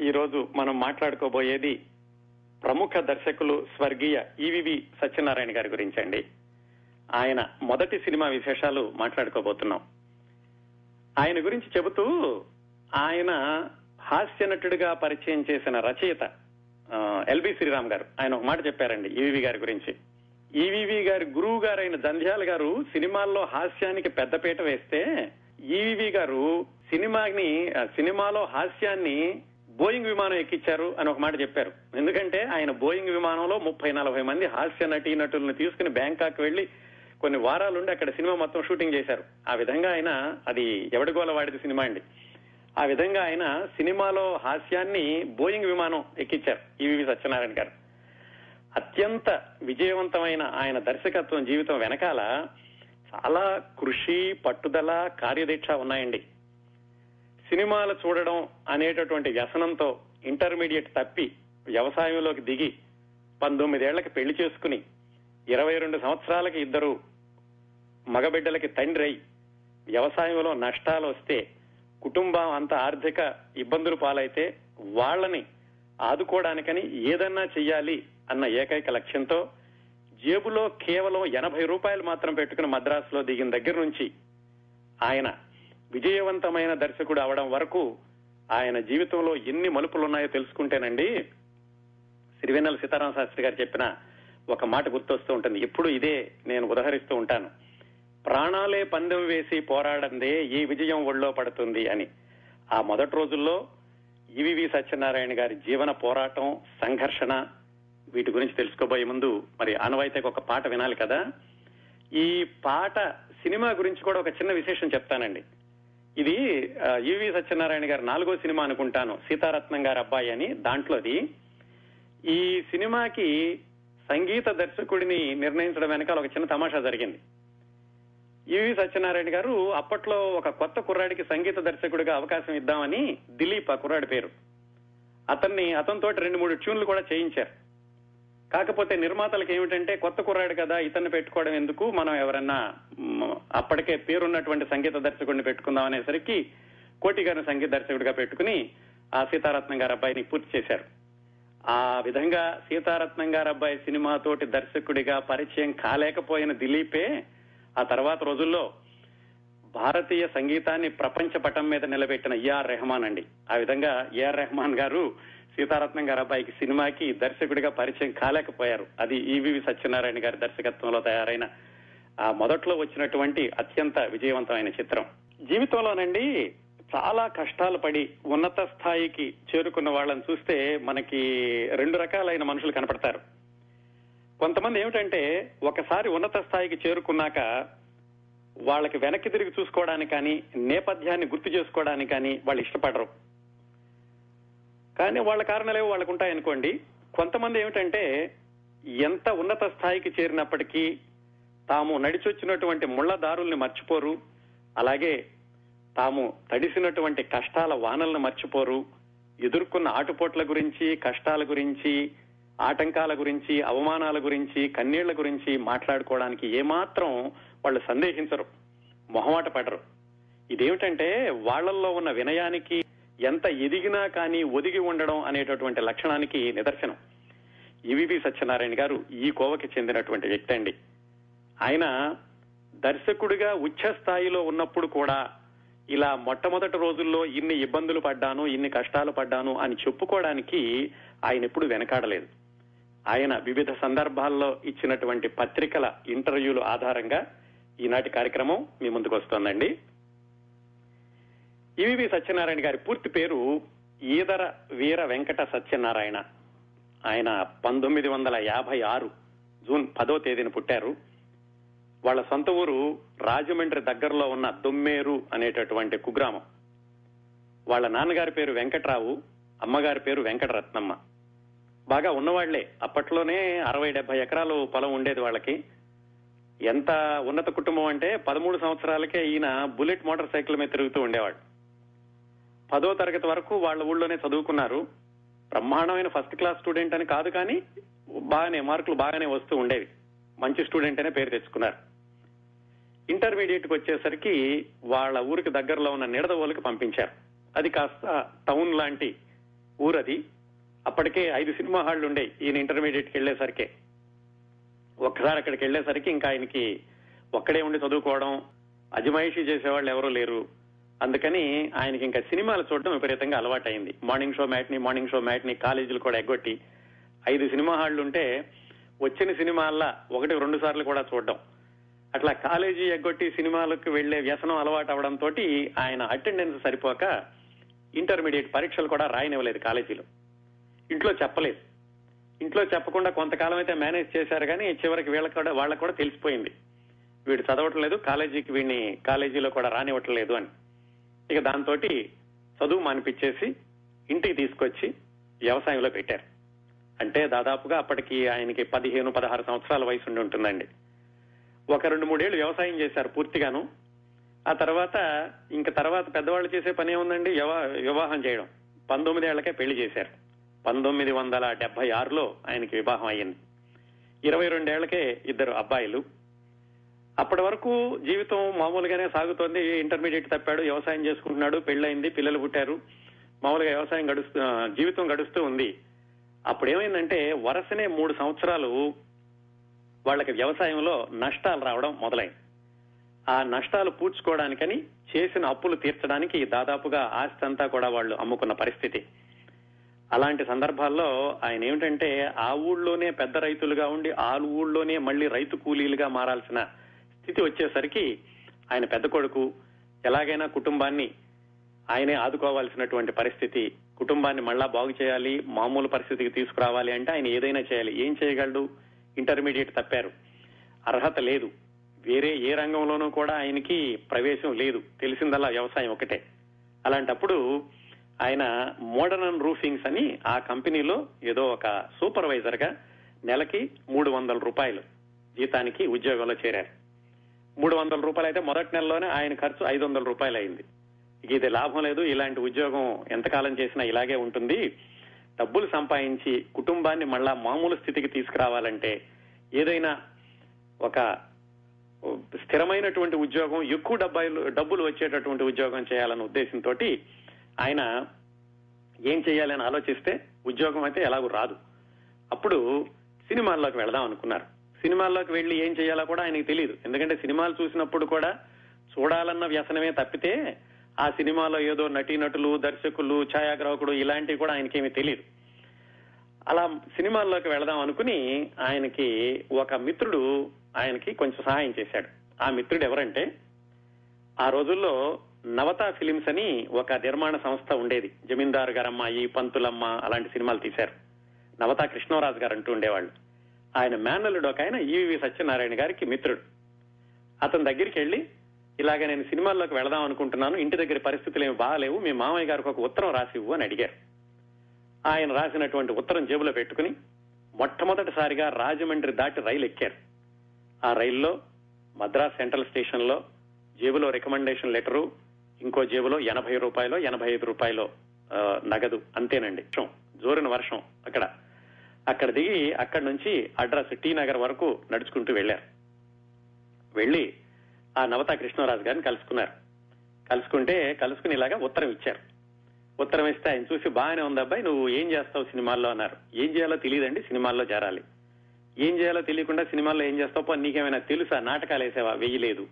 ఈరోజు మనం మాట్లాడుకోబోయేది ప్రముఖ దర్శకులు స్వర్గీయ ఈవివి సత్యనారాయణ గారి గురించి అండి ఆయన మొదటి సినిమా విశేషాలు మాట్లాడుకోబోతున్నాం. ఆయన గురించి చెబుతూ ఆయన హాస్య నటుడిగా పరిచయం చేసిన రచయిత ఎల్బి శ్రీరామ్ గారు. ఆయన ఒక మాట చెప్పారండి ఈవివి గారి గురించి. ఈవివి గారి గురువు గారైన జంధ్యాల గారు సినిమాల్లో హాస్యానికి పెద్దపీట వేస్తే ఈవివి గారు సినిమాని సినిమాలో హాస్యాన్ని బోయింగ్ విమానం ఎక్కించారు అని ఒక మాట చెప్పారు. ఎందుకంటే ఆయన బోయింగ్ విమానంలో ముప్పై నలభై మంది హాస్య నటీ నటులను తీసుకుని బ్యాంకాక్ వెళ్ళి కొన్ని వారాలుండి అక్కడ సినిమా మొత్తం షూటింగ్ చేశారు. ఆ విధంగా ఆయన అది ఎవడిగోల వాడిది సినిమా అండి. ఆ విధంగా ఆయన సినిమాలో హాస్యాన్ని బోయింగ్ విమానం ఎక్కించారు ఈవీవి సత్యనారాయణ గారు. అత్యంత విజయవంతమైన ఆయన దర్శకత్వం జీవితం వెనకాల చాలా కృషి పట్టుదల కార్యదీక్ష ఉన్నాయండి. సినిమాలు చూడడం అనేటటువంటి వ్యసనంతో ఇంటర్మీడియట్ తప్పి వ్యవసాయంలోకి దిగి పంతొమ్మిదేళ్ళకి పెళ్ళి చేసుకుని ఇరవై రెండు సంవత్సరాలకి ఇద్దరు మగబిడ్డలకి తండ్రి అయి వ్యవసాయంలో నష్టాలు వస్తే కుటుంబం అంత ఆర్థిక ఇబ్బందులు పాలైతే వాళ్ళని ఆదుకోవడానికని ఏదన్నా చెయ్యాలి అన్న ఏకైక లక్ష్యంతో జేబులో కేవలం ఎనభై రూపాయలు మాత్రం పెట్టుకుని మద్రాసులో దిగిన దగ్గర నుంచి ఆయన విజయవంతమైన దర్శకుడు అవడం వరకు ఆయన జీవితంలో ఎన్ని మలుపులు ఉన్నాయో తెలుసుకుంటేనండి సిరివెన్నెల సీతారామ శాస్త్రి గారు చెప్పిన ఒక మాట గుర్తొస్తూ ఉంటుంది. ఎప్పుడు ఇదే నేను ఉదహరిస్తూ ఉంటాను. ప్రాణాలే పందెం వేసి పోరాడందే ఈ విజయం ఒళ్ళో పడుతుంది అని. ఆ మొదటి రోజుల్లో ఈవివి సత్యనారాయణ గారి జీవన పోరాటం సంఘర్షణ వీటి గురించి తెలుసుకోబోయే ముందు మరి ఆనవాయితీకి ఒక పాట వినాలి కదా? ఈ పాట సినిమా గురించి కూడా ఒక చిన్న విశేషం చెప్తానండి. ఇది యువి సత్యనారాయణ గారి నాలుగో సినిమా అనుకుంటాను సీతారత్నం గారి అబ్బాయి అని దాంట్లోది. ఈ సినిమాకి సంగీత దర్శకుడిని నిర్ణయించడం వెనకాల ఒక చిన్న తమాషా జరిగింది. యువి సత్యనారాయణ గారు అప్పట్లో ఒక కొత్త కుర్రాడికి సంగీత దర్శకుడిగా అవకాశం ఇద్దామని దిలీప్ ఆ కుర్రాడి పేరు. అతన్ని అతనితోటి రెండు మూడు ట్యూన్లు కూడా చేయించారు. కాకపోతే నిర్మాతలకు ఏమిటంటే కొత్త కుర్రాడు కదా ఇతన్ని పెట్టుకోవడం ఎందుకు? మనం ఎవరన్నా అప్పటికే పేరున్నటువంటి సంగీత దర్శకుడిని పెట్టుకుందాం అనేసరికి కోటి గారిని సంగీత దర్శకుడిగా పెట్టుకుని ఆ సీతారత్నం గారి అబ్బాయిని పూర్తి చేశారు. ఆ విధంగా సీతారత్నం గారి అబ్బాయి సినిమాతోటి దర్శకుడిగా పరిచయం కాలేకపోయిన దిలీపే ఆ తర్వాత రోజుల్లో భారతీయ సంగీతాన్ని ప్రపంచ పటం మీద నిలబెట్టిన ఏఆర్ రెహమాన్ అండి. ఆ విధంగా ఏఆర్ రెహమాన్ గారు సీతారత్నం గారు అబ్బాయికి సినిమాకి దర్శకుడిగా పరిచయం కాలేకపోయారు. అది ఈవీవి సత్యనారాయణ గారి దర్శకత్వంలో తయారైన ఆ మొదట్లో వచ్చినటువంటి అత్యంత విజయవంతమైన చిత్రం. జీవితంలోనండి చాలా కష్టాలు పడి ఉన్నత స్థాయికి చేరుకున్న వాళ్ళని చూస్తే మనకి రెండు రకాలైన మనుషులు కనపడతారు. కొంతమంది ఏమిటంటే ఒకసారి ఉన్నత స్థాయికి చేరుకున్నాక వాళ్ళకి వెనక్కి తిరిగి చూసుకోవడానికి కానీ నేపథ్యాన్ని గుర్తు చేసుకోవడానికి కానీ వాళ్ళు ఇష్టపడరు. కానీ వాళ్ళ కారణాలేవో వాళ్ళకు ఉంటాయనుకోండి కొంతమంది ఏమిటంటే ఎంత ఉన్నత స్థాయికి చేరినప్పటికీ తాము నడిచొచ్చినటువంటి ముళ్ళ దారుల్ని మర్చిపోరు. అలాగే తాము తడిసినటువంటి కష్టాల వానలను మర్చిపోరు. ఎదుర్కొన్న ఆటుపోట్ల గురించి కష్టాల గురించి ఆటంకాల గురించి అవమానాల గురించి కన్నీళ్ళ గురించి మాట్లాడుకోవడానికి ఏమాత్రం వాళ్ళు సందేహించరు. మొహమాట పడరు. ఇదేమిటంటే వాళ్ళల్లో ఉన్న వినయానికి ఎంత ఎదిగినా కానీ ఒదిగి ఉండడం అనేటటువంటి లక్షణానికి నిదర్శనం. ఈవివి సత్యనారాయణ గారు ఈ కోవకి చెందినటువంటి వ్యక్తి అండి. ఆయన దర్శకుడిగా ఉచ్చ స్థాయిలో ఉన్నప్పుడు కూడా ఇలా మొట్టమొదటి రోజుల్లో ఇన్ని ఇబ్బందులు పడ్డాను ఇన్ని కష్టాలు పడ్డాను అని చెప్పుకోవడానికి ఆయన ఎప్పుడు వెనకాడలేదు. ఆయన వివిధ సందర్భాల్లో ఇచ్చినటువంటి పత్రికల ఇంటర్వ్యూలు ఆధారంగా ఈనాటి కార్యక్రమం మీ ముందుకు వస్తోందండి. ఈవి సత్యనారాయణ గారి పూర్తి పేరు ఈదర వీర వెంకట సత్యనారాయణ. ఆయన పంతొమ్మిది వందల యాభై ఆరు జూన్ పదో తేదీన పుట్టారు. వాళ్ళ సొంత ఊరు రాజమండ్రి దగ్గరలో ఉన్న దొమ్మేరు అనేటటువంటి కుగ్రామం. వాళ్ళ నాన్నగారి పేరు వెంకట్రావు అమ్మగారి పేరు వెంకటరత్నమ్మ. బాగా ఉన్నవాళ్ళే. అప్పట్లోనే అరవై డెబ్బై ఎకరాలు పొలం ఉండేది వాళ్ళకి. ఎంత ఉన్నత కుటుంబం అంటే పదమూడు సంవత్సరాలకే ఈయన బుల్లెట్ మోటార్ సైకిల్ మీద తిరుగుతూ ఉండేవాడు. పదో తరగతి వరకు వాళ్ళ ఊళ్ళోనే చదువుకున్నారు. బ్రహ్మాండమైన ఫస్ట్ క్లాస్ స్టూడెంట్ అని కాదు కానీ బాగానే మార్కులు బాగానే వస్తూ ఉండేవి. మంచి స్టూడెంట్ అనే పేరు తెచ్చుకున్నారు. ఇంటర్మీడియట్కి వచ్చేసరికి వాళ్ళ ఊరికి దగ్గరలో ఉన్న నిడదవోలకి పంపించారు. అది కాస్త టౌన్ లాంటి ఊరది. అప్పటికే ఐదు సినిమా హాళ్ళు ఉండే ఈయన ఇంటర్మీడియట్కి వెళ్ళేసరికి ఒక్కసారి అక్కడికి వెళ్ళేసరికి ఇంకా ఆయనకి ఒక్కడే ఉండి చదువుకోవడం అజమాయిషీ చేసేవాళ్ళు ఎవరూ లేరు. అందుకని ఆయనకి ఇంకా సినిమాలు చూడడం విపరీతంగా అలవాటైంది. Morning show matinee morning show matinee కాలేజీలు కూడా ఎగ్గొట్టి ఐదు సినిమా హాళ్ళు ఉంటే వచ్చిన సినిమాల్లో ఒకటి రెండు సార్లు కూడా చూడడం. అట్లా కాలేజీ ఎగ్గొట్టి సినిమాలకు వెళ్ళే వ్యసనం అలవాటు అవడంతో ఆయన అటెండెన్స్ సరిపోక ఇంటర్మీడియట్ పరీక్షలు కూడా రాయనివ్వలేదు కాలేజీలో. ఇంట్లో చెప్పలేదు. ఇంట్లో చెప్పకుండా కొంతకాలం అయితే మేనేజ్ చేశారు కానీ చివరికి వీళ్ళకి కూడా వాళ్ళకు కూడా తెలిసిపోయింది. వీడు చదవట్లేదు కాలేజీకి వీడిని కాలేజీలో కూడా రానివ్వట్లేదు అని. ఇక దాంతో చదువు మానిపించేసి ఇంటికి తీసుకొచ్చి వ్యవసాయంలో పెట్టారు. అంటే దాదాపుగా అప్పటికి ఆయనకి పదిహేను పదహారు సంవత్సరాల వయసు ఉండి ఉంటుందండి. ఒక రెండు మూడేళ్ళు వ్యవసాయం చేశారు పూర్తిగాను. ఆ తర్వాత ఇంక తర్వాత పెద్దవాళ్ళు చేసే పని ఏముందండి? వివాహం చేయడం. పంతొమ్మిది ఏళ్ళకే పెళ్ళి చేశారు. పంతొమ్మిది వందల డెబ్బై ఆరులో ఆయనకి వివాహం అయ్యింది. ఇరవై రెండేళ్ళకే ఇద్దరు అబ్బాయిలు. అప్పటి వరకు జీవితం మామూలుగానే సాగుతోంది. ఇంటర్మీడియట్ తప్పాడు వ్యవసాయం చేసుకుంటున్నాడు పెళ్ళైంది పిల్లలు పుట్టారు. మామూలుగా వ్యవసాయం గడుస్తూ జీవితం గడుస్తూ ఉంది. అప్పుడు ఏమైందంటే వరుసనే మూడు సంవత్సరాలు వాళ్ళకి వ్యవసాయంలో నష్టాలు రావడం మొదలైంది. ఆ నష్టాలు పూడ్చుకోవడానికని చేసిన అప్పులు తీర్చడానికి దాదాపుగా ఆస్తి అంతా కూడా వాళ్ళు అమ్ముకున్న పరిస్థితి. అలాంటి సందర్భాల్లో ఆయన ఏమిటంటే ఆ ఊళ్ళోనే పెద్ద రైతులుగా ఉండి ఆ ఊళ్ళోనే మళ్ళీ రైతు కూలీలుగా మారాల్సిన స్థితి వచ్చేసరికి ఆయన పెద్ద కొడుకు ఎలాగైనా కుటుంబాన్ని ఆయనే ఆదుకోవాల్సినటువంటి పరిస్థితి కుటుంబాన్ని మళ్ళా బాగు చేయాలి మామూలు పరిస్థితికి తీసుకురావాలి అంటే ఆయన ఏదైనా చేయాలి. ఏం చేయగలడు? ఇంటర్మీడియట్ తప్పారు. అర్హత లేదు. వేరే ఏ రంగంలోనూ కూడా ఆయనకి ప్రవేశం లేదు. తెలిసిందల్లా వ్యవసాయం ఒకటే. అలాంటప్పుడు ఆయన మోడర్న్ రూఫింగ్స్ అని ఆ కంపెనీలో ఏదో ఒక సూపర్వైజర్గా నెలకి మూడు వందల రూపాయలు జీతానికి ఉద్యోగంలో చేరారు. మూడు వందల రూపాయలు అయితే మొదటి నెలలోనే ఆయన ఖర్చు ఐదు వందల రూపాయలు అయింది ఇది లాభం లేదు ఇలాంటి ఉద్యోగం ఎంతకాలం చేసినా ఇలాగే ఉంటుంది. డబ్బులు సంపాదించి కుటుంబాన్ని మళ్ళా మామూలు స్థితికి తీసుకురావాలంటే ఏదైనా ఒక స్థిరమైనటువంటి ఉద్యోగం ఎక్కువ డబ్బాయిలు డబ్బులు వచ్చేటటువంటి ఉద్యోగం చేయాలన్న ఉద్దేశంతో ఆయన ఏం చేయాలని ఆలోచిస్తే ఉద్యోగం అయితే ఎలాగూ రాదు. అప్పుడు సినిమాల్లోకి వెళదాం అనుకున్నారు. సినిమాల్లోకి వెళ్ళి ఏం చేయాలో కూడా ఆయనకి తెలియదు ఎందుకంటే సినిమాలు చూసినప్పుడు కూడా చూడాలన్న వ్యసనమే తప్పితే ఆ సినిమాలో ఏదో నటీనటులు దర్శకులు ఛాయాగ్రాహకుడు ఇలాంటివి కూడా ఆయనకేమీ తెలియదు అలా సినిమాల్లోకి వెళదాం అనుకుని ఆయనకి ఒక మిత్రుడు ఆయనకి కొంచెం సహాయం చేశాడు. ఆ మిత్రుడు ఎవరంటే ఆ రోజుల్లో నవతా ఫిలిమ్స్ అని ఒక నిర్మాణ సంస్థ ఉండేది. జమీందారు గారమ్మాయి పంతులమ్మ అలాంటి సినిమాలు తీశారు. నవతా కృష్ణరాజు గారు అంటూ ఉండేవాళ్ళు. ఆయన మేనల్లుడు ఒక ఆయన ఈవి సత్యనారాయణ గారికి మిత్రుడు. అతని దగ్గరికి వెళ్ళి ఇలాగ నేను సినిమాల్లోకి వెళదాం అనుకుంటున్నాను ఇంటి దగ్గర పరిస్థితులు ఏమి బాగాలేవు మీ మామయ్య గారికి ఒక ఉత్తరం రాసివ్వు అని అడిగారు. ఆయన రాసినటువంటి ఉత్తరం జేబులో పెట్టుకుని మొట్టమొదటిసారిగా రాజమండ్రి దాటి రైలు ఎక్కారు. ఆ రైల్లో మద్రాస్ సెంట్రల్ స్టేషన్లో జేబులో రికమెండేషన్ లెటరు ఇంకో జేబులో ఎనభై రూపాయలు ఎనభై ఐదు రూపాయలు నగదు అంతేనండి. వర్షం జోరిన వర్షం అక్కడ. అక్కడ దిగి అక్కడి నుంచి అడ్రస్ టీ నగర్ వరకు నడుచుకుంటూ వెళ్ళారు వెళ్ళి ఆ నవత కృష్ణరాజు గారిని కలుసుకున్నారు. కలుసుకుంటే కలుసుకుని ఇలాగా ఉత్తరం ఇచ్చారు. ఉత్తరం ఇస్తే ఆయన చూసి బాగానే ఉంది అబ్బాయి నువ్వు ఏం చేస్తావు సినిమాల్లో? అన్నారు. ఏం చేయాలో తెలియదండి సినిమాల్లో చేరాలి ఏం చేయాలో తెలియకుండా సినిమాల్లో ఏం చేస్తావు? నీకేమైనా తెలుసా? నాటకాలు వేసావా? వెయ్యలేదు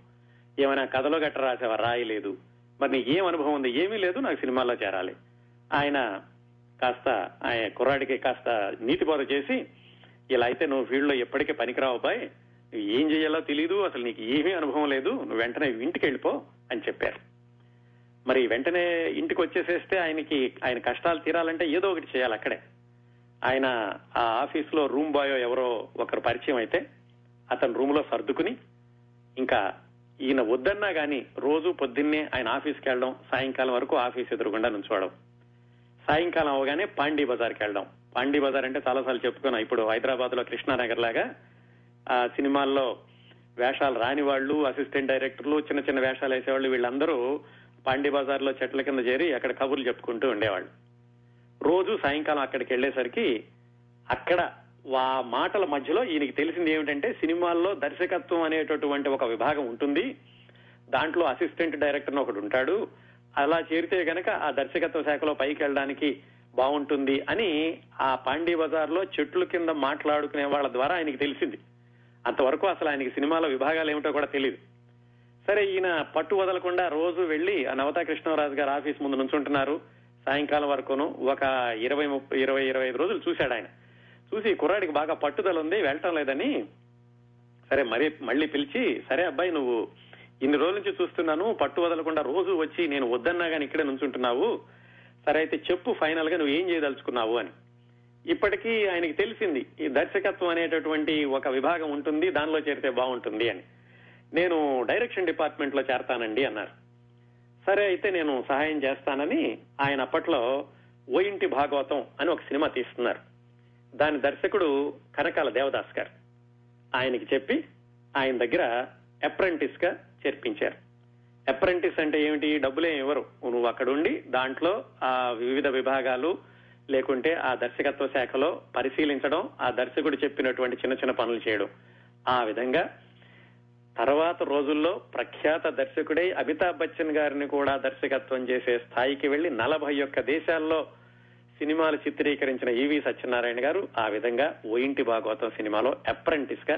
ఏమైనా కథలో గట్ట రాసావా? రాయలేదు. మరి నీకు ఏం అనుభవం ఉంది? ఏమీ లేదు నాకు సినిమాల్లో చేరాలి ఆయన కాస్త ఆయన కుర్రాడికి కాస్త నీతి బోధ చేసి ఇలా అయితే నువ్వు ఫీల్డ్లో ఎప్పటికీ పనికిరావు బాయ్. ఏం చేయాలో తెలియదు అసలు నీకు ఏమీ అనుభవం లేదు. నువ్వు వెంటనే ఇంటికి వెళ్ళిపో అని చెప్పారు. మరి వెంటనే ఇంటికి వచ్చేసేస్తే ఆయనకి ఆయన కష్టాలు తీరాలంటే ఏదో ఒకటి చేయాలి అక్కడే. ఆయన ఆ ఆఫీస్లో రూమ్ బాయ్ ఎవరో ఒకరు పరిచయం అయితే అతను రూమ్లో సర్దుకుని ఇంకా ఈయన వద్దన్నా కానీ రోజు పొద్దున్నే ఆయన ఆఫీస్కి వెళ్ళడం సాయంకాలం వరకు ఆఫీస్ ఎదురుగుండా నుంచోవడం. సాయంకాలం అవగానే పాండీ బజార్కి వెళ్దాం. పాండీ బజార్ అంటే చాలాసార్లు చెప్పుకున్నాం. ఇప్పుడు హైదరాబాద్లో కృష్ణానగర్ లాగా ఆ సినిమాల్లో వేషాలు రాని వాళ్ళు అసిస్టెంట్ డైరెక్టర్లు చిన్న చిన్న వేషాలు వేసేవాళ్ళు వీళ్ళందరూ పాండీ బజార్లో చెట్ల కింద చేరి అక్కడ కబుర్లు చెప్పుకుంటూ ఉండేవాళ్ళు. రోజు సాయంకాలం అక్కడికి వెళ్ళేసరికి అక్కడ ఆ మాటల మధ్యలో ఈయనకి తెలిసింది ఏమిటంటే సినిమాల్లో దర్శకత్వం అనేటటువంటి ఒక విభాగం ఉంటుంది. దాంట్లో అసిస్టెంట్ డైరెక్టర్ ఒకడు ఉంటాడు. అలా చేరితే గనక ఆ దర్శకత్వ శాఖలో పైకి వెళ్ళడానికి బాగుంటుంది అని ఆ పాండీ బజార్లో చెట్ల కింద మాట్లాడుకునే వాళ్ళ ద్వారా ఆయనకి తెలిసింది. అంతవరకు అసలు ఆయనకి సినిమాలో విభాగాలు ఏమిటో కూడా తెలియదు సరే ఈయన పట్టు వదలకుండా రోజు వెళ్ళి ఆ నవతా కృష్ణరాజు గారు ఆఫీస్ ముందు నుంచుంటున్నారు. సాయంకాలం వరకును ఒక ఇరవై ముప్పై ఇరవై ఇరవై ఐదు రోజులు చూశాడు ఆయన. చూసి కుర్రాడికి బాగా పట్టుదల ఉంది వెళ్ళటం లేదని సరే మరి మళ్ళీ పిలిచి సరే అబ్బాయి నువ్వు ఇన్ని రోజుల నుంచి చూస్తున్నాను పట్టు వదలకుండా రోజు వచ్చి నేను వద్దన్నా కానీ ఇక్కడే నుంచుంటున్నావు. సరే అయితే చెప్పు ఫైనల్గా నువ్వు ఏం చేయదలుచుకున్నావు అని. ఇప్పటికీ ఆయనకి తెలిసింది ఈ దర్శకత్వం అనేటటువంటి ఒక విభాగం ఉంటుంది దానిలో చేరితే బాగుంటుంది అని. నేను డైరెక్షన్ డిపార్ట్మెంట్లో చేరతానండి అన్నారు. సరే అయితే నేను సహాయం చేస్తానని ఆయన అప్పట్లో ఓ ఇంటి భాగవతం అని ఒక సినిమా తీస్తున్నారు. దాని దర్శకుడు కనకాల దేవదాస్ గారు. ఆయనకి చెప్పి ఆయన దగ్గర అప్రెంటిస్గా చేర్పించారు. అప్రెంటిస్ అంటే ఏమిటి? డబ్బులే ఇవ్వరు నువ్వు అక్కడ ఉండి దాంట్లో ఆ వివిధ విభాగాలు లేకుంటే ఆ దర్శకత్వ శాఖలో పరిశీలించడం ఆ దర్శకుడు చెప్పినటువంటి చిన్న చిన్న పనులు చేయడం. ఆ విధంగా తర్వాత రోజుల్లో ప్రఖ్యాత దర్శకుడై అమితాబ్ బచ్చన్ గారిని కూడా దర్శకత్వం చేసే స్థాయికి వెళ్ళి నలభై ఒక్క దేశాల్లో సినిమాలు చిత్రీకరించిన ఈవి సత్యనారాయణ గారు ఆ విధంగా ఓ ఇంటి భాగవతం సినిమాలో అప్రెంటిస్గా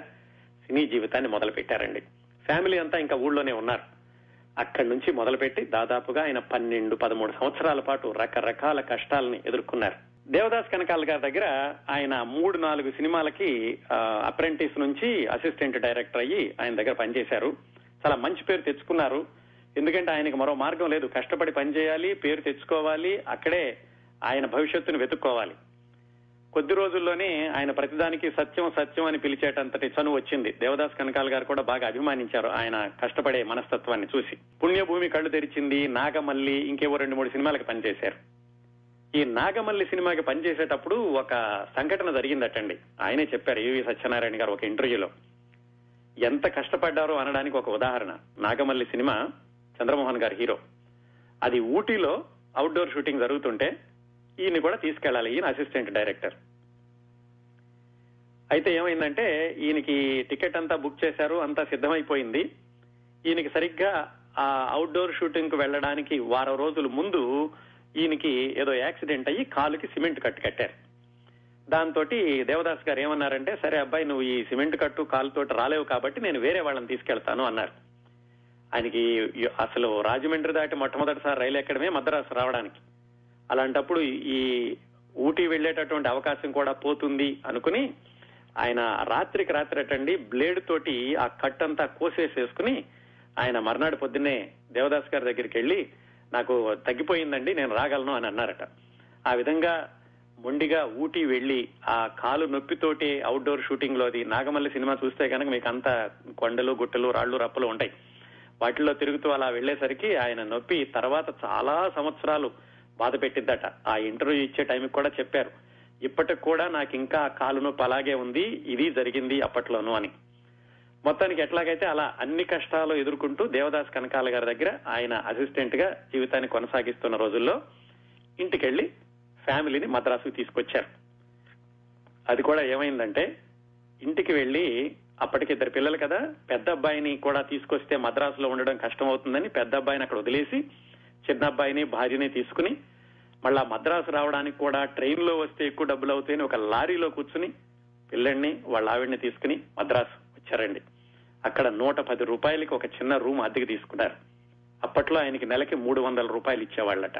సినీ జీవితాన్ని మొదలుపెట్టారండి. ఫ్యామిలీ అంతా ఇంకా ఊళ్ళోనే ఉన్నారు. అక్కడి నుంచి మొదలుపెట్టి దాదాపుగా ఆయన పన్నెండు పదమూడు సంవత్సరాల పాటు రకరకాల కష్టాలని ఎదుర్కొన్నారు. దేవదాస్ కనకాల గారి దగ్గర ఆయన మూడు నాలుగు సినిమాలకి అప్రెంటిస్ నుంచి అసిస్టెంట్ డైరెక్టర్ అయ్యి ఆయన దగ్గర పనిచేశారు. చాలా మంచి పేరు తెచ్చుకున్నారు. ఎందుకంటే ఆయనకు మరో మార్గం లేదు. కష్టపడి పనిచేయాలి పేరు తెచ్చుకోవాలి అక్కడే ఆయన భవిష్యత్తును వెతుక్కోవాలి. కొద్ది రోజుల్లోనే ఆయన ప్రతిదానికి సత్యం సత్యం అని పిలిచేటంతటి చనువు వచ్చింది. దేవదాస్ కనకాల గారు కూడా బాగా అభిమానించారు ఆయన కష్టపడే మనస్తత్వాన్ని చూసి. పుణ్యభూమి కళ్ళు తెరిచింది నాగమల్లి ఇంకేవో రెండు మూడు సినిమాలకు పనిచేశారు. ఈ నాగమల్లి సినిమాకి పనిచేసేటప్పుడు ఒక సంఘటన జరిగిందటండి. ఆయనే చెప్పారు యువి సత్యనారాయణ గారు ఒక ఇంటర్వ్యూలో. ఎంత కష్టపడ్డారో అనడానికి ఒక ఉదాహరణ. నాగమల్లి సినిమా చంద్రమోహన్ గారి హీరో. అది ఊటీలో అవుట్డోర్ షూటింగ్ జరుగుతుంటే ఈయన కూడా తీసుకెళ్ళాలి ఈయన అసిస్టెంట్ డైరెక్టర్. అయితే ఏమైందంటే ఈయనకి టికెట్ అంతా బుక్ చేశారు అంతా సిద్ధమైపోయింది. ఈయనకి సరిగ్గా ఆ అవుట్డోర్ షూటింగ్కు వెళ్ళడానికి వారం రోజుల ముందు ఈయనకి ఏదో యాక్సిడెంట్ అయ్యి కాలుకి సిమెంట్ కట్టు కట్టారు. దాంతో దేవదాస్ గారు ఏమన్నారంటే సరే అబ్బాయి నువ్వు ఈ సిమెంట్ కట్టు కాలుతోటి రాలేవు కాబట్టి నేను వేరే వాళ్ళని తీసుకెళ్తాను అన్నారు. ఆయనకి అసలు రాజమండ్రి దాటి మొట్టమొదటిసారి రైలు ఎక్కడమే మద్రాసు రావడానికి. అలాంటప్పుడు ఈ ఊటీ వెళ్ళేటటువంటి అవకాశం కూడా పోతుంది అనుకుని ఆయన రాత్రికి రాత్రి అటండి బ్లేడ్ తోటి ఆ కట్ అంతా కోసేసేసుకుని ఆయన మర్నాడు పొద్దున్నే దేవదాస్ గారి దగ్గరికి వెళ్ళి నాకు తగ్గిపోయిందండి నేను రాగలను అని అన్నారట. ఆ విధంగా మొండిగా ఊటీ వెళ్ళి ఆ కాలు నొప్పితోటి అవుట్డోర్ షూటింగ్ లోది నాగమల్లి సినిమా చూస్తే కనుక మీకు అంత కొండలు గుట్టలు రాళ్ళు రప్పలు ఉంటాయి. వాటిల్లో తిరుగుతూ అలా వెళ్ళేసరికి ఆయన నొప్పి తర్వాత చాలా సంవత్సరాలు బాధ పెట్టిద్దట. ఆ ఇంటర్వ్యూ ఇచ్చే టైంకి కూడా చెప్పారు. ఇప్పటికి కూడా నాకు ఇంకా కాలు నొప్పి అలాగే ఉంది ఇది జరిగింది అప్పట్లోనూ అని. మొత్తానికి ఎట్లాగైతే అలా అన్ని కష్టాలు ఎదుర్కొంటూ దేవదాస్ కనకాల గారి దగ్గర ఆయన అసిస్టెంట్గా జీవితాన్ని కొనసాగిస్తున్న రోజుల్లో ఇంటికెళ్ళి ఫ్యామిలీని మద్రాసుకు తీసుకొచ్చారు. అది కూడా ఏమైందంటే ఇంటికి వెళ్ళి అప్పటికి ఇద్దరు పిల్లలు కదా పెద్ద అబ్బాయిని కూడా తీసుకొస్తే మద్రాసులో ఉండడం కష్టం అవుతుందని పెద్ద అబ్బాయిని అక్కడ వదిలేసి చిన్న అబ్బాయిని భార్యని తీసుకుని మళ్ళా మద్రాసు రావడానికి కూడా ట్రైన్లో వస్తే ఎక్కువ డబ్బులు అవుతాయని ఒక లారీలో కూర్చుని పిల్లల్ని వాళ్ళ ఆవిడ్ని తీసుకుని మద్రాసు వచ్చారండి. అక్కడ నూట పది రూపాయలకి ఒక చిన్న రూమ్ అద్దెకి తీసుకున్నారు. అప్పట్లో ఆయనకి నెలకి మూడు వందల రూపాయలు ఇచ్చేవాళ్ళట.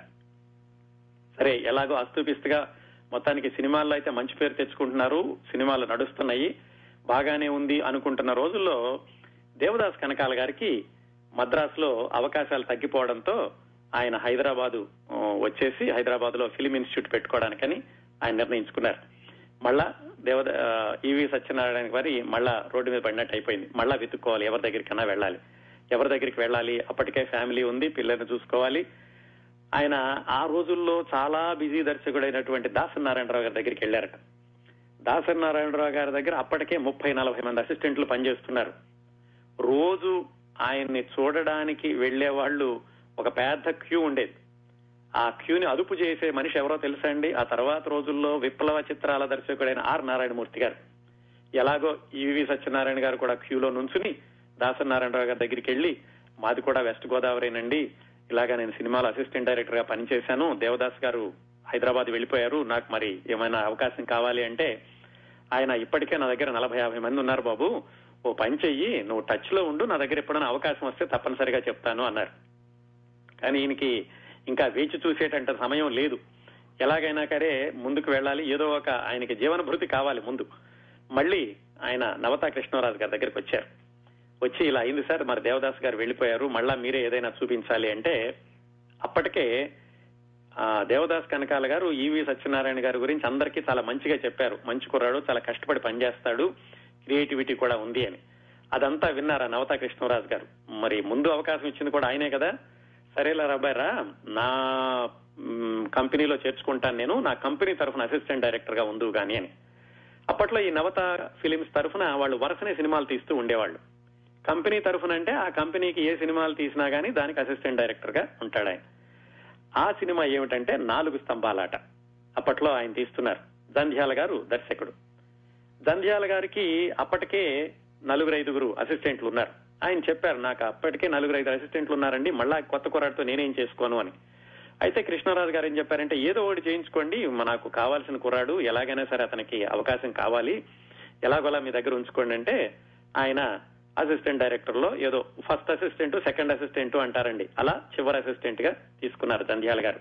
సరే ఎలాగో అస్తుపిస్తుగా మొత్తానికి సినిమాల్లో అయితే మంచి పేరు తెచ్చుకుంటున్నారు. సినిమాలు నడుస్తున్నాయి. బాగానే ఉంది అనుకుంటున్న రోజుల్లో దేవదాస్ కనకాల గారికి మద్రాసులో అవకాశాలు తగ్గిపోవడంతో ఆయన హైదరాబాదు వచ్చేసి హైదరాబాద్లో ఫిలిం ఇన్స్టిట్యూట్ పెట్టుకోవడానికని ఆయన నిర్ణయించుకున్నారు. మళ్ళా దేవద ఈవి సత్యనారాయణ వారి మళ్ళా రోడ్డు మీద పడినట్టు అయిపోయింది. మళ్ళా వెతుక్కోవాలి ఎవరి దగ్గరికైనా వెళ్ళాలి. ఎవరి దగ్గరికి వెళ్ళాలి అప్పటికే ఫ్యామిలీ ఉంది పిల్లల్ని చూసుకోవాలి. ఆయన ఆ రోజుల్లో చాలా బిజీ దర్శకుడైనటువంటి దాసరి నారాయణరావు గారి దగ్గరికి వెళ్ళారట. దాసనారాయణరావు గారి దగ్గర అప్పటికే ముప్పై నలభై మంది అసిస్టెంట్లు పనిచేస్తున్నారు. రోజు ఆయన్ని చూడడానికి వెళ్ళే వాళ్ళు ఒక పెద్ద క్యూ ఉండేది. ఆ క్యూని అదుపు చేసే మనిషి ఎవరో తెలుసా అండి ఆ తర్వాత రోజుల్లో విప్లవ చిత్రాల దర్శకుడైన ఆర్ నారాయణమూర్తి గారు. ఎలాగో ఈవి సత్యనారాయణ గారు కూడా క్యూలో నుంచుని దాసనారాయణరావు గారి దగ్గరికి వెళ్ళి మాది కూడా వెస్ట్ గోదావరినండి ఇలాగా నేను సినిమాలో అసిస్టెంట్ డైరెక్టర్గా పనిచేశాను దేవదాస్ గారు హైదరాబాద్ వెళ్ళిపోయారు నాకు మరి ఏమైనా అవకాశం కావాలి అంటే ఆయన ఇప్పటికే నా దగ్గర నలభై యాభై మంది ఉన్నారు బాబు ఓ పని చెయ్యి నువ్వు టచ్లో ఉండు నా దగ్గర ఎప్పుడైనా అవకాశం వస్తే తప్పనిసరిగా చెప్తాను అన్నారు. కానీ ఈయనకి ఇంకా వేచి చూసేటంత సమయం లేదు. ఎలాగైనా సరే ముందుకు వెళ్ళాలి. ఏదో ఒక ఆయనకి జీవనభృతి కావాలి ముందు. మళ్ళీ ఆయన నవతా కృష్ణరాజు గారి దగ్గరికి వచ్చారు. వచ్చి ఇలా అయింది సార్ మరి దేవదాస్ గారు వెళ్ళిపోయారు మళ్ళా మీరే ఏదైనా చూపించాలి అంటే అప్పటికే దేవదాస్ కనకాల గారు ఈవి సత్యనారాయణ గారి గురించి అందరికీ చాలా మంచిగా చెప్పారు. మంచి కుర్రాడు చాలా కష్టపడి పనిచేస్తాడు క్రియేటివిటీ కూడా ఉంది అని. అదంతా విన్నారా నవతా కృష్ణరాజు గారు? మరి ముందు అవకాశం ఇచ్చింది కూడా ఆయనే కదా. సరేలా రబ్బాయిరా నా కంపెనీలో చేర్చుకుంటాను నేను. నా కంపెనీ తరఫున అసిస్టెంట్ డైరెక్టర్గా ఉండు గాని అని. అప్పట్లో ఈ నవత ఫిలిమ్స్ తరఫున వాళ్ళు వరుసనే సినిమాలు తీస్తూ ఉండేవాళ్ళు. కంపెనీ తరఫున అంటే ఆ కంపెనీకి ఏ సినిమాలు తీసినా గానీ దానికి అసిస్టెంట్ డైరెక్టర్గా ఉంటాడు ఆయన. ఆ సినిమా ఏమిటంటే నాలుగు స్తంభాలాట. అప్పట్లో ఆయన తీస్తున్నారు. జంధ్యాల గారు దర్శకుడు. జంధ్యాల గారికి అప్పటికే నలుగురు ఐదుగురు అసిస్టెంట్లు ఉన్నారు. ఆయన చెప్పారు నాకు అప్పటికే నలుగురు ఐదు అసిస్టెంట్లు ఉన్నారండి మళ్ళా కొత్త కురాడితో నేనేం చేసుకోను అని. అయితే కృష్ణరాజు గారు ఏం చెప్పారంటే ఏదో ఒకటి చేయించుకోండి నాకు కావాల్సిన కుర్రాడు ఎలాగైనా సరే అతనికి అవకాశం కావాలి. ఎలాగోలా మీ దగ్గర ఉంచుకోండి అంటే ఆయన అసిస్టెంట్ డైరెక్టర్లో ఏదో ఫస్ట్ అసిస్టెంట్ సెకండ్ అసిస్టెంట్ అంటారండి. అలా చివరి అసిస్టెంట్గా తీసుకున్నారు దంధ్యాల గారు.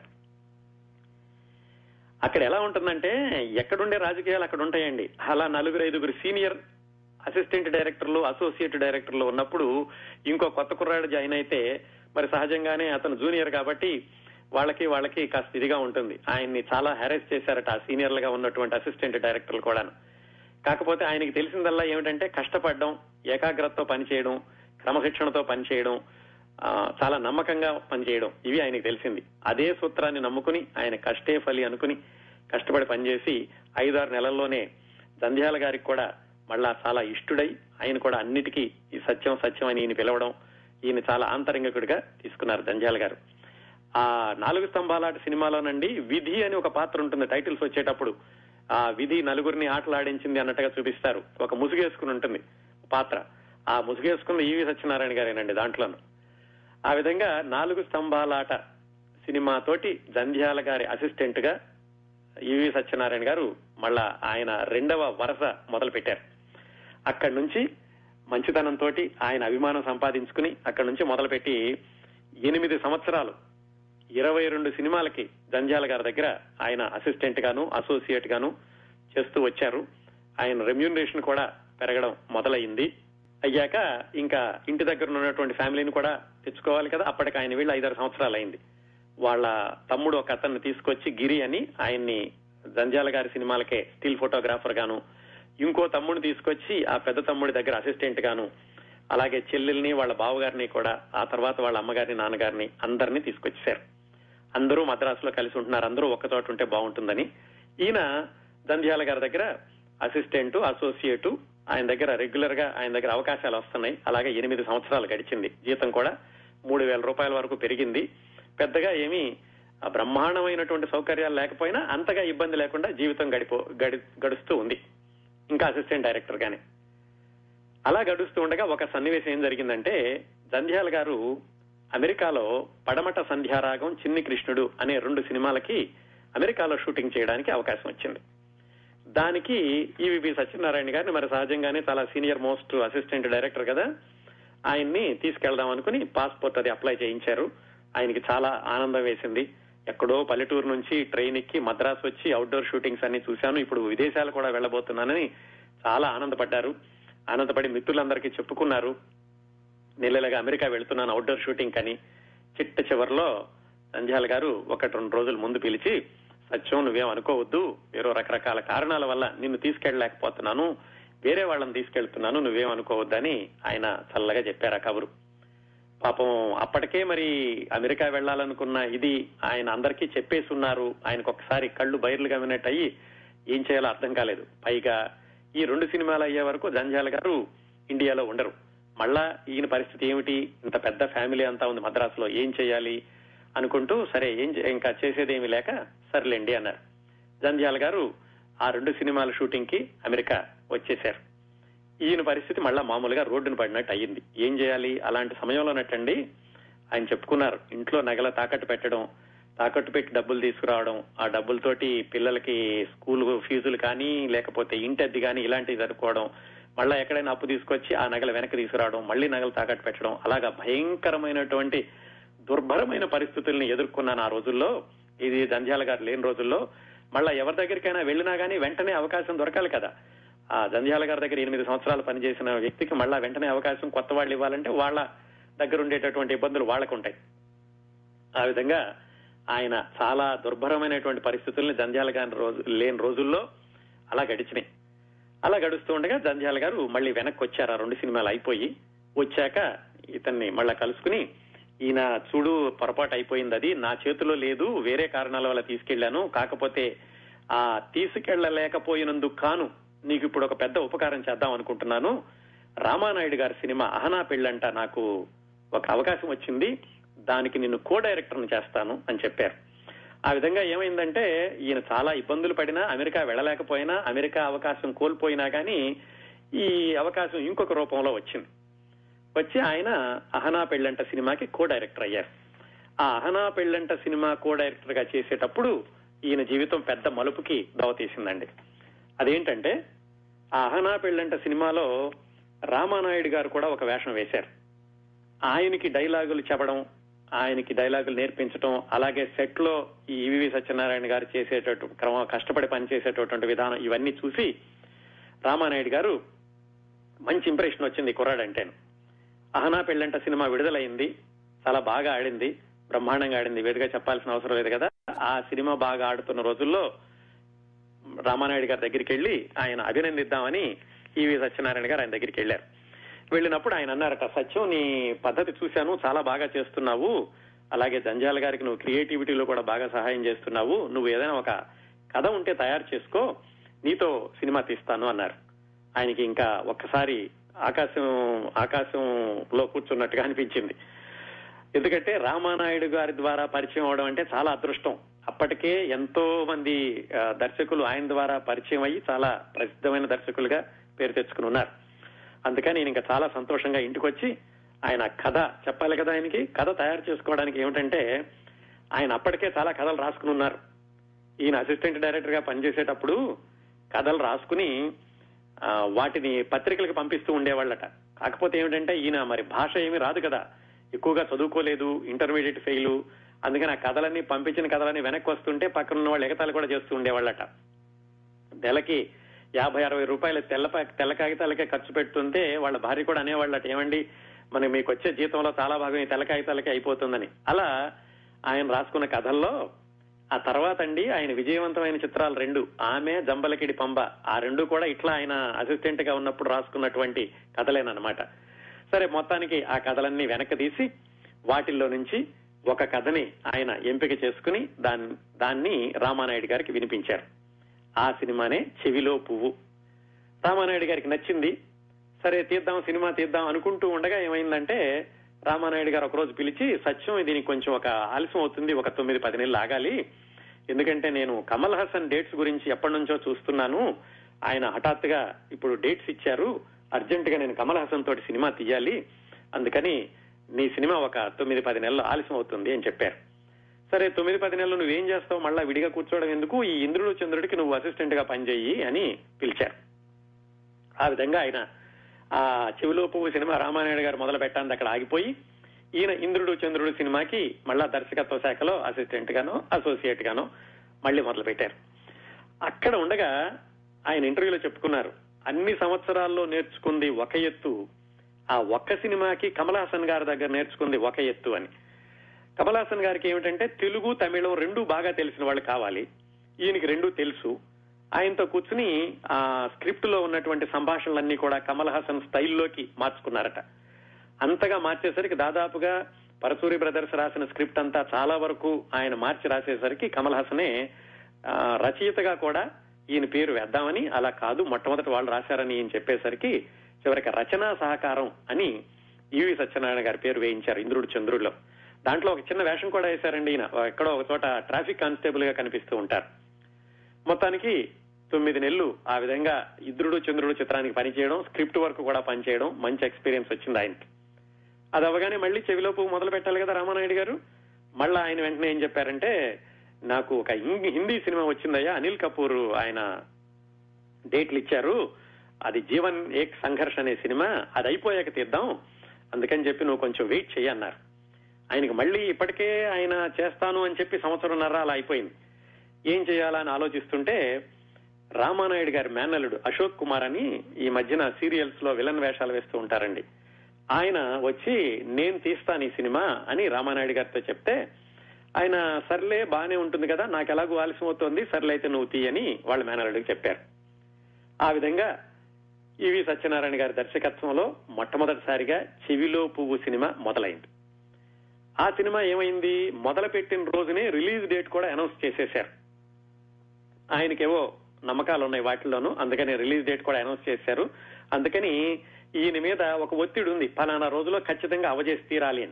అక్కడ ఎలా ఉంటుందంటే ఎక్కడుండే రాజకీయాలు అక్కడ ఉంటాయండి. అలా నలుగురు ఐదుగురు సీనియర్ అసిస్టెంట్ డైరెక్టర్లు అసోసియేట్ డైరెక్టర్లు ఉన్నప్పుడు ఇంకో కొత్త కుర్రాడు జాయిన్ అయితే మరి సహజంగానే అతను జూనియర్ కాబట్టి వాళ్ళకి వాళ్ళకి కాస్త ఇదిగా ఉంటుంది. ఆయన్ని చాలా హెరాస్ చేశారట ఆ సీనియర్లుగా ఉన్నటువంటి అసిస్టెంట్ డైరెక్టర్లు కూడాను. కాకపోతే ఆయనకి తెలిసిందల్లా ఏమిటంటే కష్టపడడం ఏకాగ్రతతో పనిచేయడం క్రమశిక్షణతో పనిచేయడం చాలా నమ్మకంగా పనిచేయడం ఇవి ఆయనకి తెలిసింది. అదే సూత్రాన్ని నమ్ముకుని ఆయన కష్టే ఫలి అనుకుని కష్టపడి పనిచేసి ఐదారు నెలల్లోనే జంధ్యాల గారికి కూడా మళ్ళా చాలా ఇష్టుడై ఆయన కూడా అన్నిటికీ ఈ సత్యం సత్యం అని ఈయన పిలవడం ఈయన చాలా ఆంతరంగికుడిగా తీసుకున్నారు దంధ్యాల గారు. ఆ నాలుగు స్తంభాలాట సినిమాలోనండి విధి అని ఒక పాత్ర ఉంటుంది. టైటిల్స్ వచ్చేటప్పుడు ఆ విధి నలుగురిని ఆటలాడించింది అన్నట్టుగా చూపిస్తారు. ఒక ముసుగేసుకుని ఉంటుంది పాత్ర. ఆ ముసుగేసుకున్న ఈవి సత్యనారాయణ గారేనండి దాంట్లోను. ఆ విధంగా నాలుగు స్తంభాలాట సినిమాతోటి జంధ్యాల గారి అసిస్టెంట్గా ఈవి సత్యనారాయణ గారు మళ్ళా ఆయన రెండవ వరస మొదలు పెట్టారు అక్కడి నుంచి మంచితనంతో ఆయన అభిమానం సంపాదించుకుని అక్కడి నుంచి మొదలుపెట్టి ఎనిమిది సంవత్సరాలు ఇరవై రెండు సినిమాలకి జంజాల గారి దగ్గర ఆయన అసిస్టెంట్ గాను అసోసియేట్ గాను చేస్తూ వచ్చారు. ఆయన రెమ్యూనరేషన్ కూడా పెరగడం మొదలైంది అయ్యాక ఇంకా ఇంటి దగ్గర ఉన్నటువంటి ఫ్యామిలీని కూడా తెచ్చుకోవాలి కదా అప్పటికి ఆయన వీళ్ళు ఐదారు సంవత్సరాలు అయింది వాళ్ళ తమ్ముడు ఒక అతన్ని తీసుకొచ్చి గిరి అని ఆయన్ని జంజాల గారి సినిమాలకే స్టిల్ ఫోటోగ్రాఫర్ గాను ఇంకో తమ్ముడిని తీసుకొచ్చి ఆ పెద్ద తమ్ముడి దగ్గర అసిస్టెంట్ గాను అలాగే చెల్లెల్ని వాళ్ళ బావగారిని కూడా ఆ తర్వాత వాళ్ళ అమ్మగారిని నాన్నగారిని అందరినీ తీసుకొచ్చేశారు. అందరూ మద్రాసులో కలిసి ఉంటున్నారు. అందరూ ఒక్క చోట ఉంటే బాగుంటుందని. ఈయన దంధ్యాల గారి దగ్గర అసిస్టెంట్ అసోసియేటు ఆయన దగ్గర రెగ్యులర్గా ఆయన దగ్గర అవకాశాలు వస్తున్నాయి. అలాగే ఎనిమిది సంవత్సరాలు గడిచింది. జీతం కూడా మూడు వేల రూపాయల వరకు పెరిగింది. పెద్దగా ఏమీ బ్రహ్మాండమైనటువంటి సౌకర్యాలు లేకపోయినా అంతగా ఇబ్బంది లేకుండా జీవితం గడిపో గడి గడుస్తూ ఉంది. ఇంకా అసిస్టెంట్ డైరెక్టర్ గానే. అలా గడుస్తూ ఉండగా ఒక సన్నివేశం ఏం జరిగిందంటే జంధ్యాల గారు అమెరికాలో పడమట సంధ్యారాగం చిన్ని కృష్ణుడు అనే రెండు సినిమాలకి అమెరికాలో షూటింగ్ చేయడానికి అవకాశం వచ్చింది. దానికి ఈవీపీ సత్యనారాయణ గారిని మరి సహజంగానే చాలా సీనియర్ మోస్ట్ అసిస్టెంట్ డైరెక్టర్ కదా ఆయన్ని తీసుకెళ్దాం అనుకుని పాస్పోర్ట్ అది అప్లై చేయించారు. ఆయనకి చాలా ఆనందం వేసింది. ఎక్కడో పల్లెటూరు నుంచి ట్రైన్ ఎక్కి మద్రాసు వచ్చి అవుట్డోర్ షూటింగ్స్ అన్ని చూశాను. ఇప్పుడు విదేశాలు కూడా వెళ్ళబోతున్నానని చాలా ఆనందపడ్డారు. ఆనందపడి మిత్రులందరికీ చెప్పుకున్నారు. నెలలుగా అమెరికా వెళ్తున్నాను అవుట్డోర్ షూటింగ్ అని. చిట్ట చివరిలో సంధ్యాల గారు ఒకటి రెండు రోజుల ముందు పిలిచి సత్యం నువ్వేం అనుకోవద్దు. వేరే రకరకాల కారణాల వల్ల నిన్ను తీసుకెళ్ళలేకపోతున్నాను. వేరే వాళ్ళని తీసుకెళ్తున్నాను. నువ్వేం అనుకోవద్దని ఆయన చల్లగా చెప్పారు ఆ కబురు. పాపం అప్పటికే మరి అమెరికా వెళ్ళాలనుకున్న ఇది ఆయన అందరికీ చెప్పేసి ఉన్నారు ఆయనకు ఒకసారి కళ్ళు బయర్లు వినట్టు అయ్యి ఏం చేయాలో అర్థం కాలేదు. పైగా ఈ రెండు సినిమాలు అయ్యే వరకు జంజాల గారు ఇండియాలో ఉండరు. మళ్ళా ఈయన పరిస్థితి ఏమిటి? ఇంత పెద్ద ఫ్యామిలీ అంతా ఉంది మద్రాసులో ఏం చేయాలి? అనుకుంటూ సరే ఏం చే- ఇంకా చేసేదేమీ లేక సర్లేండి అన్నారు. జంధ్యాల గారు ఆ రెండు సినిమాల షూటింగ్కి అమెరికా వచ్చేశారు. ఈయన పరిస్థితి మళ్ళా మామూలుగా రోడ్డును పడినట్టు అయ్యింది. ఏం చేయాలి? అలాంటి సమయంలోనట్టండి ఆయన చెప్పుకున్నారు. ఇంట్లో నగల తాకట్టు పెట్టడం తాకట్టు పెట్టి డబ్బులు తీసుకురావడం ఆ డబ్బులతోటి పిల్లలకి స్కూల్ ఫీజులు కానీ లేకపోతే ఇంటి అద్దె కానీ ఇలాంటివి జరుపుకోవడం మళ్ళీ ఎక్కడైనా అప్పు తీసుకొచ్చి ఆ నగలు వెనక్కి తీసుకురావడం మళ్ళీ నగలు తాకట్టు పెట్టడం అలాగా భయంకరమైనటువంటి దుర్భరమైన పరిస్థితుల్ని ఎదుర్కొన్నాను ఆ రోజుల్లో. ఇది జంధ్యాల గారు లేని రోజుల్లో. మళ్ళా ఎవరి దగ్గరికైనా వెళ్ళినా కానీ వెంటనే అవకాశం దొరకాలి కదా. ఆ జంధ్యాల గారి దగ్గర ఎనిమిది సంవత్సరాలు పనిచేసిన వ్యక్తికి మళ్ళా వెంటనే అవకాశం కొత్త వాళ్ళు ఇవ్వాలంటే వాళ్ళ దగ్గర ఉండేటటువంటి ఇబ్బందులు వాళ్ళకు ఉంటాయి. ఆ విధంగా ఆయన చాలా దుర్భరమైనటువంటి పరిస్థితుల్ని జంధ్యాల గారి రోజు లేని రోజుల్లో అలా గడిచినాయి. అలా గడుస్తూ ఉండగా జంధ్యాల గారు మళ్ళీ వెనక్కి వచ్చారు ఆ రెండు సినిమాలు అయిపోయి వచ్చాక ఇతన్ని మళ్ళా కలుసుకుని ఈయన చూడు పొరపాటు అయిపోయింది అది నా చేతిలో లేదు వేరే కారణాల వల్ల తీసుకెళ్ళాను కాకపోతే ఆ తీసుకెళ్ళలేకపోయినందుకు కాను నీకు ఇప్పుడు ఒక పెద్ద ఉపకారం చేద్దాం అనుకుంటున్నాను. రామానాయుడు గారి సినిమా అహనా పెళ్ళంట నాకు ఒక అవకాశం వచ్చింది. దానికి నిన్ను కో డైరెక్టర్ని చేస్తాను అని చెప్పారు. ఆ విధంగా ఏమైందంటే ఈయన చాలా ఇబ్బందులు పడినా అమెరికా వెళ్ళలేకపోయినా అమెరికా అవకాశం కోల్పోయినా కానీ ఈ అవకాశం ఇంకొక రూపంలో వచ్చింది. వచ్చి ఆయన అహనా పెళ్ళంట సినిమాకి కో డైరెక్టర్ అయ్యారు. ఆ అహనా పెళ్ళంట సినిమా కో డైరెక్టర్గా చేసేటప్పుడు ఈయన జీవితం పెద్ద మలుపుకి దవతీసిందండి. అదేంటంటే ఆ అహనా పెళ్ళంట సినిమాలో రామానాయుడు గారు కూడా ఒక వేషం వేశారు. ఆయనకి డైలాగులు చెప్పడం ఆయనకి డైలాగులు నేర్పించడం అలాగే సెట్లో ఈ ఈవివి సత్యనారాయణ గారు చేసేటట్టు క్రమం కష్టపడి పనిచేసేటటువంటి విధానం ఇవన్నీ చూసి రామానాయుడు గారు మంచి ఇంప్రెషన్ వచ్చింది కుర్రాడంటేను. అహనా పెళ్ళంట సినిమా విడుదలైంది చాలా బాగా ఆడింది బ్రహ్మాండంగా ఆడింది వేదిగా చెప్పాల్సిన అవసరం లేదు కదా. ఆ సినిమా బాగా ఆడుతున్న రోజుల్లో రామానాయుడు గారి దగ్గరికి వెళ్ళి ఆయన అభినందిద్దామని ఈవి సత్యనారాయణ గారు ఆయన దగ్గరికి వెళ్ళారు వెళ్ళినప్పుడు ఆయన అన్నారట సత్యం నీ పద్ధతి చూశాను చాలా బాగా చేస్తున్నావు. అలాగే జంజాల గారికి నువ్వు క్రియేటివిటీలో కూడా బాగా సహాయం చేస్తున్నావు. నువ్వు ఏదైనా ఒక కథ ఉంటే తయారు చేసుకో. నీతో సినిమా తీస్తాను అన్నారు. ఆయనకి ఇంకా ఒక్కసారి ఆకాశం ఆకాశంలో కూర్చున్నట్టుగా అనిపించింది. ఎందుకంటే రామానాయుడు గారి ద్వారా పరిచయం అవడం అంటే చాలా అదృష్టం. అప్పటికే ఎంతో మంది దర్శకులు ఆయన ద్వారా పరిచయం అయ్యి చాలా ప్రసిద్ధమైన దర్శకులుగా పేరు తెచ్చుకుని ఉన్నారు. అందుకని నేను ఇంకా చాలా సంతోషంగా ఇంటికి వచ్చి ఆయన కథ చెప్పాలి కదా ఆయనకి? కథ తయారు చేసుకోవడానికి ఏమిటంటే ఆయన అప్పటికే చాలా కథలు రాసుకుని ఉన్నారు. ఈయన అసిస్టెంట్ డైరెక్టర్గా పనిచేసేటప్పుడు కథలు రాసుకుని వాటిని పత్రికలకు పంపిస్తూ ఉండేవాళ్ళట. కాకపోతే ఏమిటంటే ఈయన మరి భాష ఏమీ రాదు కదా. ఎక్కువగా చదువుకోలేదు ఇంటర్మీడియట్ ఫెయిల్ అందుకని ఆ కథలన్నీ పంపించిన కథలన్నీ వెనక్కి వస్తుంటే పక్కన ఉన్న వాళ్ళు ఎగతాలు కూడా చేస్తూ ఉండేవాళ్ళట. నెలకి యాభై అరవై రూపాయలు తెల్ల తెల్ల కాగితాలకే ఖర్చు పెడుతుంటే వాళ్ళ భార్య కూడా అనేవాళ్ళట ఏమండి మనకి మీకు వచ్చే జీతంలో చాలా భాగం ఈ తెల్ల కాగితాలకే అయిపోతుందని. అలా ఆయన రాసుకున్న కథల్లో ఆ తర్వాత అండి ఆయన విజయవంతమైన చిత్రాలు రెండు ఆమె జంబలకిడి పంబ ఆ రెండు కూడా ఇట్లా ఆయన అసిస్టెంట్గా ఉన్నప్పుడు రాసుకున్నటువంటి కథలేనమాట సరే మొత్తానికి ఆ కథలన్నీ వెనక్కి తీసి వాటిల్లో నుంచి ఒక కథని ఆయన ఎంపిక చేసుకుని దాన్ని దాన్ని రామానాయుడు గారికి వినిపించారు. ఆ సినిమానే చెవిలో పువ్వు. రామానాయుడు గారికి నచ్చింది. సరే తీద్దాం సినిమా తీద్దాం అనుకుంటూ ఉండగా ఏమైందంటే రామానాయుడు గారు ఒకరోజు పిలిచి సత్యం దీనికి కొంచెం ఒక ఆలస్యం అవుతుంది ఒక తొమ్మిది పది నెలలు ఆగాలి. ఎందుకంటే నేను కమల్ హాసన్ డేట్స్ గురించి ఎప్పటి నుంచో చూస్తున్నాను. ఆయన హఠాత్తుగా ఇప్పుడు డేట్స్ ఇచ్చారు. అర్జెంట్గా నేను కమల్ హాసన్ తోటి సినిమా తీయాలి. అందుకని నీ సినిమా ఒక తొమ్మిది పది నెలలు ఆలస్యం అవుతుంది అని చెప్పారు. సరే తొమ్మిది పది నెలలు నువ్వేం చేస్తావు? మళ్ళా విడిగా కూర్చోవడం ఎందుకు? ఈ ఇంద్రుడు చంద్రుడికి నువ్వు అసిస్టెంట్గా పనిచేయి అని పిలిచారు. ఆ విధంగా ఆయన ఆ చెవిలో పువ్వు సినిమా రామానాయుడు గారు మొదలు పెట్టాను అక్కడ ఆగిపోయి ఈయన ఇంద్రుడు చంద్రుడు సినిమాకి మళ్ళా దర్శకత్వ శాఖలో అసిస్టెంట్ గానో అసోసియేట్ గానో మళ్ళీ మొదలు పెట్టారు. అక్కడ ఉండగా ఆయన ఇంటర్వ్యూలో చెప్పుకున్నారు అన్ని సంవత్సరాల్లో నేర్చుకుంది ఒక ఎత్తు ఆ ఒక్క సినిమాకి కమల్ హాసన్ గారి దగ్గర నేర్చుకుంది ఒక ఎత్తు అని. కమల్ హాసన్ గారికి ఏమిటంటే తెలుగు తమిళం రెండు బాగా తెలిసిన వాళ్ళు కావాలి. ఈయనకి రెండు తెలుసు. ఆయనతో కూర్చుని ఆ స్క్రిప్ట్లో ఉన్నటువంటి సంభాషణలన్నీ కూడా కమల్ హాసన్ స్టైల్లోకి మార్చుకున్నారట. అంతగా మార్చేసరికి దాదాపుగా పరసూరి బ్రదర్స్ రాసిన స్క్రిప్ట్ అంతా చాలా వరకు ఆయన మార్చి రాసేసరికి కమల్ హాసనే రచయితగా కూడా ఈయన పేరు వేద్దామని అలా కాదు మొట్టమొదటి వాళ్ళు రాశారని ఈయన చెప్పేసరికి చివరికి రచనా సహకారం అని ఈవి సత్యనారాయణ గారి పేరు వేయించారు ఇంద్రుడు చంద్రుడిలో దాంట్లో ఒక చిన్న వేషం కూడా వేశారండి ఈయన. ఎక్కడో ఒక చోట ట్రాఫిక్ కానిస్టేబుల్గా కనిపిస్తూ ఉంటారు. మొత్తానికి తొమ్మిది నెలలు ఆ విధంగా ఇంద్రుడు చంద్రుడు చిత్రానికి పనిచేయడం స్క్రిప్ట్ వర్క్ కూడా పనిచేయడం మంచి ఎక్స్పీరియన్స్ వచ్చింది ఆయనకి. అది అవగానే మళ్ళీ చెవిలో పువ్వు మొదలు పెట్టాలి కదా రామానాయుడు గారు? మళ్ళా ఆయన వెంటనే ఏం చెప్పారంటే నాకు ఒక హిందీ హిందీ సినిమా వచ్చిందయ్యా అనిల్ కపూర్ ఆయన డేట్లు ఇచ్చారు. అది జీవన్ ఏక్ సంఘర్ష్ అనే సినిమా అది అయిపోయాక తీద్దాం. అందుకని చెప్పి నువ్వు కొంచెం వెయిట్ చెయ్యి అన్నారు. ఆయనకి మళ్ళీ ఇప్పటికే ఆయన చేస్తాను అని చెప్పి సంవత్సరంన్నర అలా అయిపోయింది. ఏం చేయాలా అని ఆలోచిస్తుంటే రామానాయుడు గారి మేనల్లుడు అశోక్ కుమార్ అని ఈ మధ్యన సీరియల్స్లో విలన్ వేషాలు వేస్తూ ఉంటారండి. ఆయన వచ్చి నేను తీస్తాను ఈ సినిమా అని రామానాయుడు గారితో చెప్తే ఆయన సర్లే బానే ఉంటుంది కదా నాకు ఎలాగో ఆలస్యం అవుతోంది సర్లే అయితే నువ్వు తీయని వాళ్ళ మేనల్లుడికి చెప్పారు. ఆ విధంగా ఈవి సత్యనారాయణ గారి దర్శకత్వంలో మొట్టమొదటిసారిగా చెవిలో పువ్వు సినిమా మొదలైంది. ఆ సినిమా ఏమైంది? మొదలుపెట్టిన రోజునే రిలీజ్ డేట్ కూడా అనౌన్స్ చేసేశారు. ఆయనకేవో నమ్మకాలు ఉన్నాయి వాటిల్లోనూ అందుకని రిలీజ్ డేట్ కూడా అనౌన్స్ చేశారు. అందుకని ఈయన మీద ఒక ఒత్తిడి ఉంది. ఫలానా రోజులో ఖచ్చితంగా అవజేసి తీరాలి అని.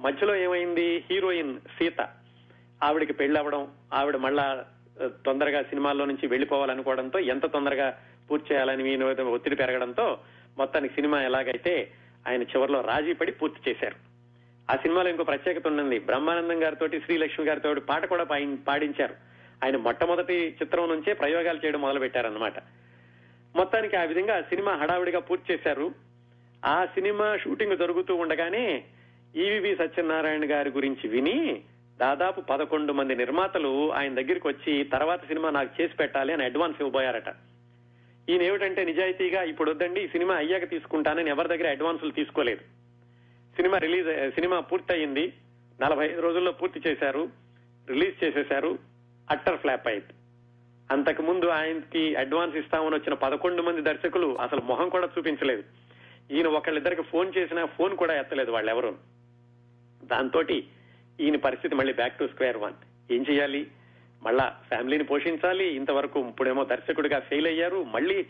మధ్యలో ఏమైంది? హీరోయిన్ సీత. ఆవిడకి పెళ్ళి ఆవిడ మళ్ళా తొందరగా సినిమాల్లో నుంచి వెళ్ళిపోవాలనుకోవడంతో ఎంత తొందరగా పూర్తి చేయాలని మీ ఒత్తిడి పెరగడంతో మొత్తానికి సినిమా ఎలాగైతే ఆయన చివరిలో రాజీ పడి పూర్తి చేశారు. ఆ సినిమాలో ఇంకో ప్రత్యేకత ఉన్నది బ్రహ్మానందం గారితో శ్రీలక్ష్మి గారితో పాట కూడా పాడించారు. ఆయన మొట్టమొదటి చిత్రం నుంచే ప్రయోగాలు చేయడం మొదలు పెట్టారన్నమాట మొత్తానికి ఆ విధంగా సినిమా హడావిడిగా పూర్తి చేశారు. ఆ సినిమా షూటింగ్ జరుగుతూ ఉండగానే ఈవివి సత్యనారాయణ గారి గురించి విని దాదాపు పదకొండు మంది నిర్మాతలు ఆయన దగ్గరికి వచ్చి తర్వాత సినిమా నాకు చేసి పెట్టాలి అని అడ్వాన్స్ ఇవ్వబోయారట. ఈయన ఏమిటంటే నిజాయితీగా ఇప్పుడు వద్దండి ఈ సినిమా అయ్యాక తీసుకుంటానని ఎవరి దగ్గర అడ్వాన్సులు తీసుకోలేదు. సినిమా రిలీజ్ సినిమా పూర్తయింది నలభై ఐదు రోజుల్లో పూర్తి చేశారు రిలీజ్ చేసేశారు అట్టర్ ఫ్లాప్ అయింది. అంతకు ముందు ఆయనకి అడ్వాన్స్ ఇస్తామని వచ్చిన పదకొండు మంది దర్శకులు అసలు మొహం కూడా చూపించలేదు. ఈయన ఒకళ్ళిద్దరికి ఫోన్ చేసినా ఫోన్ కూడా ఎత్తలేదు వాళ్ళెవరూ. దాంతో ఈయన పరిస్థితి మళ్ళీ బ్యాక్ టు స్క్వేర్ వన్ ఏం చేయాలి? మళ్ళా ఫ్యామిలీని పోషించాలి. ఇంతవరకు ఇప్పుడేమో దర్శకుడిగా ఫెయిల్ అయ్యారు. మళ్ళీ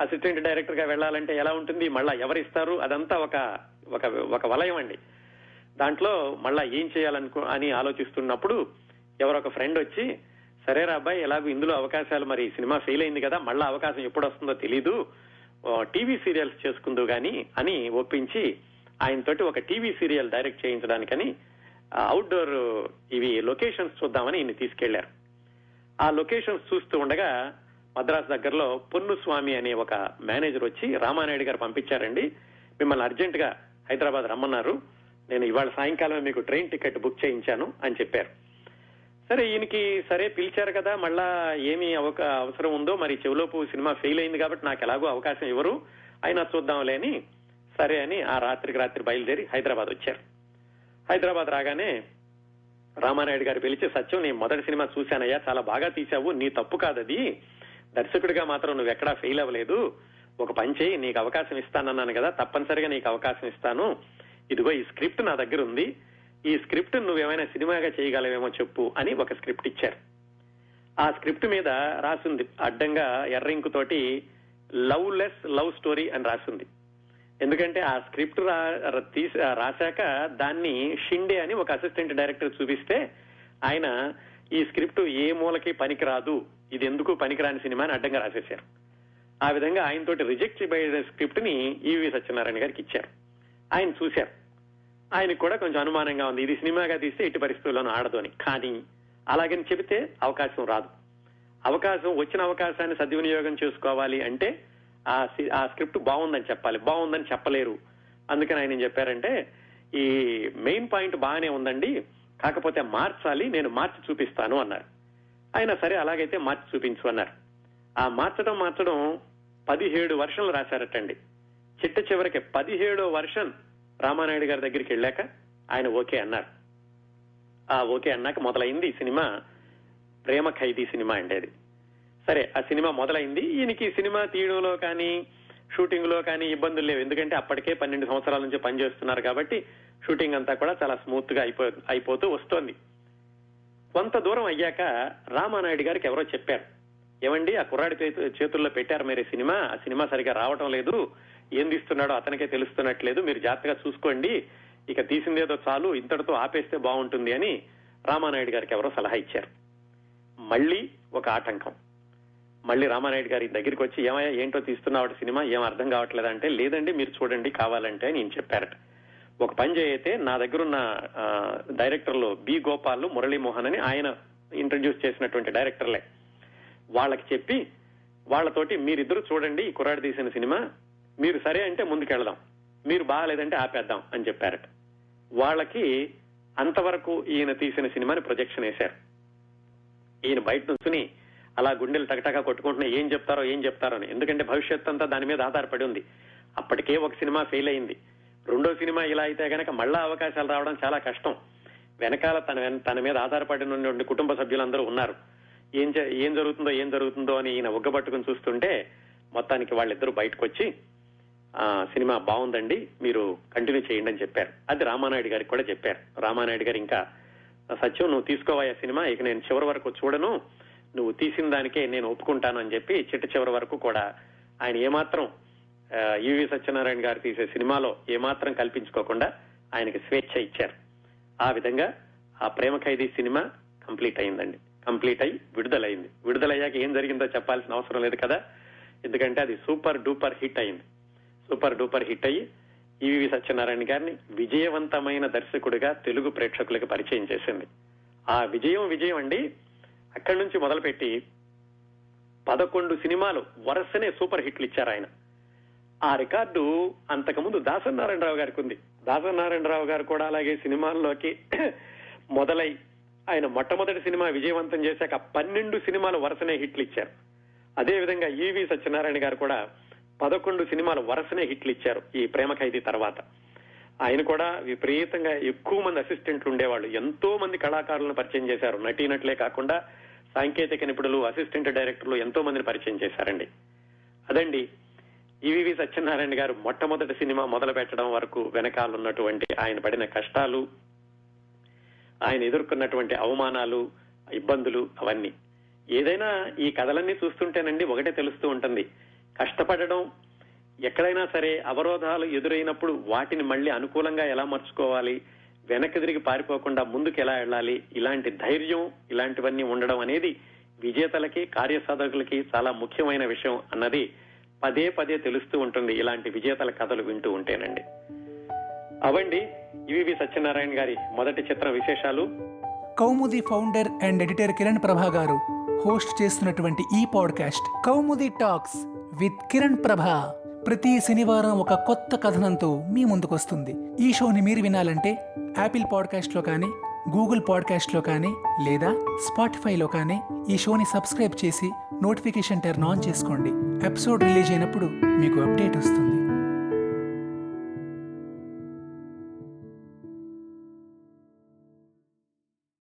అసిస్టెంట్ డైరెక్టర్గా వెళ్ళాలంటే ఎలా ఉంటుంది? మళ్ళా ఎవరిస్తారు? అదంతా ఒక ఒక ఒక వలయం అండి. దాంట్లో మళ్ళా ఏం చేయాలనుకో అని ఆలోచిస్తున్నప్పుడు ఎవరొక ఫ్రెండ్ వచ్చి సరేరా అబ్బాయి ఎలాగో ఇందులో అవకాశాలు మరి సినిమా ఫెయిల్ అయింది కదా మళ్ళా అవకాశం ఎప్పుడు వస్తుందో తెలీదు టీవీ సీరియల్స్ చేసుకుందు గాని అని ఒప్పించి ఆయనతోటి ఒక టీవీ సీరియల్ డైరెక్ట్ చేయించడానికని అవుట్డోర్ ఇవి లొకేషన్స్ చూద్దామని ఈయన తీసుకెళ్ళారు. ఆ లొకేషన్స్ చూస్తూ ఉండగా మద్రాసు దగ్గరలో పొన్నుస్వామి అనే ఒక మేనేజర్ వచ్చి రామానాయుడు గారు పంపించారండి. మిమ్మల్ని అర్జెంట్గా హైదరాబాద్ రమ్మన్నారు. నేను ఇవాళ సాయంకాలమే మీకు ట్రైన్ టికెట్ బుక్ చేయించాను అని చెప్పారు. సరే ఈయనకి సరే పిలిచారు కదా మళ్ళా ఏమి అవసరం ఉందో మరి చెవులోపు సినిమా ఫెయిల్ అయింది కాబట్టి నాకు ఎలాగో అవకాశం ఇవ్వరు. అయినా చూద్దాంలే అని సరే అని ఆ రాత్రికి రాత్రి బయలుదేరి హైదరాబాద్ వచ్చారు. హైదరాబాద్ రాగానే రామానాయుడు గారు పిలిచి సత్యం నేను మొదటి సినిమా చూశానయ్యా చాలా బాగా తీశావు నీ తప్పు కాదది. దర్శకుడిగా మాత్రం నువ్వు ఎక్కడా ఫెయిల్ అవ్వలేదు. ఒక పని చేయి నీకు అవకాశం ఇస్తానన్నాను కదా తప్పనిసరిగా నీకు అవకాశం ఇస్తాను. ఇదిగో ఈ స్క్రిప్ట్ నా దగ్గర ఉంది. ఈ స్క్రిప్ట్ నువ్వేమైనా సినిమాగా చేయగలవేమో చెప్పు అని ఒక స్క్రిప్ట్ ఇచ్చారు. ఆ స్క్రిప్ట్ మీద రాసింది. అడ్డంగా ఎర్రింకు తోటి లవ్ లెస్ లవ్ స్టోరీ అని రాసింది. ఎందుకంటే ఆ స్క్రిప్ట్ తీసి రాశాక దాన్ని షిండే అని ఒక అసిస్టెంట్ డైరెక్టర్ చూపిస్తే ఆయన ఈ స్క్రిప్ట్ ఏ మూలకి పనికిరాదు ఇది ఎందుకు పనికిరాని సినిమా అని అడ్డంగా రాసేశారు. ఆ విధంగా ఆయనతోటి రిజెక్ట్ చేయబడిన స్క్రిప్ట్ని ఈవి సత్యనారాయణ గారికి ఇచ్చారు. ఆయన చూశారు. ఆయనకు కూడా కొంచెం అనుమానంగా ఉంది. ఇది సినిమాగా తీస్తే ఎట్టి పరిస్థితుల్లోనూ ఆడదు అని. కానీ అలాగని చెబితే అవకాశం రాదు. అవకాశం వచ్చిన అవకాశాన్ని సద్వినియోగం చేసుకోవాలి అంటే ఆ ఆ స్క్రిప్ట్ బాగుందని చెప్పాలి. బాగుందని చెప్పలేరు. అందుకని ఆయన ఏం చెప్పారంటే ఈ మెయిన్ పాయింట్ బాగానే ఉందండి కాకపోతే మార్చాలి నేను మార్చి చూపిస్తాను అన్నారు. ఆయన సరే అలాగైతే మార్చి చూపించు అన్నారు. ఆ మార్చడం మార్చడం పదిహేడు వర్షన్లు రాశారటండి. చిట్ట చివరికి పదిహేడో వర్షన్ రామానాయుడు గారి దగ్గరికి వెళ్ళాక ఆయన ఓకే అన్నారు. ఆ ఓకే అన్నాక మొదలైంది ఈ సినిమా ప్రేమ ఖైదీ సినిమా అండి అది. సరే ఆ సినిమా మొదలైంది. ఈయనకి సినిమా తీయడంలో కానీ షూటింగ్లో కానీ ఇబ్బందులు లేవు. ఎందుకంటే అప్పటికే పన్నెండు సంవత్సరాల నుంచి పనిచేస్తున్నారు కాబట్టి షూటింగ్ అంతా కూడా చాలా స్మూత్గా అయిపో అయిపోతూ వస్తోంది. కొంత దూరం అయ్యాక రామానాయుడు గారికి ఎవరో చెప్పారు. ఏమండి ఆ కుర్రాడి చేతుల్లో పెట్టారు మీరు సినిమా ఆ సినిమా సరిగా రావటం లేదు ఏం తీస్తున్నాడో అతనికే తెలుస్తున్నట్లేదు మీరు జాగ్రత్తగా చూసుకోండి ఇక తీసిందేదో చాలు ఇంతటితో ఆపేస్తే బాగుంటుంది అని రామానాయుడు గారికి ఎవరో సలహా ఇచ్చారు. మళ్ళీ ఒక ఆటంకం. మళ్ళీ రామానాయుడు గారి దగ్గరికి వచ్చి ఏమయ్యా ఏంటో తీస్తున్నావు సినిమా? ఏం అర్థం కావట్లేదంటే లేదండి మీరు చూడండి కావాలంటే నేను చెప్పారట. ఒక పని చేయతే నా దగ్గరున్న డైరెక్టర్లు బి. గోపాల్ మురళీమోహన్ అని ఆయన ఇంట్రడ్యూస్ చేసినటువంటి డైరెక్టర్లే. వాళ్ళకి చెప్పి వాళ్ళతోటి మీరిద్దరు చూడండి ఈ కుర్రాడు తీసిన సినిమా మీరు సరే అంటే ముందుకెళ్దాం మీరు బాగాలేదంటే ఆపేద్దాం అని చెప్పారట. వాళ్ళకి అంతవరకు ఈయన తీసిన సినిమాని ప్రొజెక్షన్ వేశారు. ఈయన బయట నుంచుని అలా గుండెలు టకటకా కొట్టుకుంటున్నా ఏం చెప్తారో ఏం చెప్తారో అని. ఎందుకంటే భవిష్యత్ అంతా దాని మీద ఆధారపడి ఉంది. అప్పటికే ఒక సినిమా ఫెయిల్ అయింది. రెండో సినిమా ఇలా అయితే గనక మళ్ళా అవకాశాలు రావడం చాలా కష్టం. వెనకాల తన తన మీద ఆధారపడి కుటుంబ సభ్యులందరూ ఉన్నారు. ఏం చే- ఏం జరుగుతుందో ఏం జరుగుతుందో అని ఈయన ఉగ్గబట్టుకుని చూస్తుంటే మొత్తానికి వాళ్ళిద్దరూ బయటకు వచ్చి ఆ సినిమా బాగుందండి మీరు కంటిన్యూ చేయండి అని చెప్పారు. అది రామానాయుడు గారికి కూడా చెప్పారు. రామానాయుడు గారు ఇంకా సత్యం నువ్వు తీసుకోవాయా సినిమా? ఇక నేను చివరి వరకు చూడను. నువ్వు తీసిన దానికే నేను ఒప్పుకుంటాను అని చెప్పి చిట్ట చివరి వరకు కూడా ఆయన ఏమాత్రం ఆ, ఈవి సత్యనారాయణ గారు తీసే సినిమాలో ఏమాత్రం కల్పించుకోకుండా ఆయనకి స్వేచ్ఛ ఇచ్చారు. ఆ విధంగా ఆ ప్రేమ ఖైదీ సినిమా కంప్లీట్ అయిందండి. కంప్లీట్ అయి విడుదలైంది. విడుదలయ్యాక ఏం జరిగిందో చెప్పాల్సిన అవసరం లేదు కదా. ఎందుకంటే అది సూపర్ డూపర్ హిట్ అయింది. సూపర్ డూపర్ హిట్ అయ్యి ఈవి సత్యనారాయణ గారిని విజయవంతమైన దర్శకుడిగా తెలుగు ప్రేక్షకులకు పరిచయం చేసింది. ఆ విజయం విజయం అండి. అక్కడి నుంచి మొదలుపెట్టి పదకొండు సినిమాలు వరుసనే సూపర్ హిట్లు ఇచ్చారు ఆయన. ఆ రికార్డు అంతకుముందు దాసనారాయణరావు గారికి ఉంది. దాసనారాయణరావు గారు కూడా అలాగే సినిమాల్లోకి మొదలై ఆయన మొట్టమొదటి సినిమా విజయవంతం చేశాక పన్నెండు సినిమాలు వరుసనే హిట్లు ఇచ్చారు. అదే విధంగా ఈవి సత్యనారాయణ గారు కూడా పదకొండు సినిమాలు వరుసనే హిట్లు ఇచ్చారు ఈ ప్రేమ ఖైదీ తర్వాత. ఆయన కూడా విపరీతంగా ఎక్కువ మంది అసిస్టెంట్లు ఉండేవాళ్ళు. ఎంతో మంది కళాకారులను పరిచయం చేశారు. నటీనట్లే కాకుండా సాంకేతిక నిపుణులు అసిస్టెంట్ డైరెక్టర్లు ఎంతో మందిని పరిచయం చేశారండి. అదండి ఈవీవి సత్యనారాయణ గారు మొట్టమొదటి సినిమా మొదలు పెట్టడం వరకు వెనకాలన్నటువంటి ఆయన పడిన కష్టాలు ఆయన ఎదుర్కొన్నటువంటి అవమానాలు ఇబ్బందులు అవన్నీ. ఏదైనా ఈ కథలన్నీ చూస్తుంటేనండి ఒకటే తెలుస్తూ ఉంటుంది. కష్టపడడం ఎక్కడైనా సరే అవరోధాలు ఎదురైనప్పుడు వాటిని మళ్ళీ అనుకూలంగా ఎలా మర్చుకోవాలి వెనక్కి తిరిగి పారిపోకుండా ముందుకు ఎలా వెళ్ళాలి? ఇలాంటి ధైర్యం ఇలాంటివన్నీ ఉండడం అనేది విజేతలకి కార్యసాధకులకి చాలా ముఖ్యమైన విషయం అన్నది పదే పదే తెలుస్తూ ఉంటుంది ఇలాంటి విజేతల కథలు వింటూ ఉంటేనండి. అవండి ఇవి సత్యనారాయణ గారి మొదటి చిత్ర విశేషాలు. Koumudi founder and editor Kiran Prabha గారు హోస్ట్ చేస్తున్నటువంటి ఈ podcast Koumudi talks with Kiran Prabha. ప్రతి శనివారం ఒక కొత్త కథనంతో మీ ముందుకొస్తుంది. ఈ షోని మీరు వినాలంటే యాపిల్ పాడ్కాస్ట్లో కానీ గూగుల్ పాడ్కాస్ట్లో కానీ లేదా స్పాటిఫైలో కానీ ఈ షోని సబ్స్క్రైబ్ చేసి నోటిఫికేషన్ టర్న్ ఆన్ చేసుకోండి. ఎపిసోడ్ రిలీజ్ అయినప్పుడు మీకు అప్డేట్ వస్తుంది.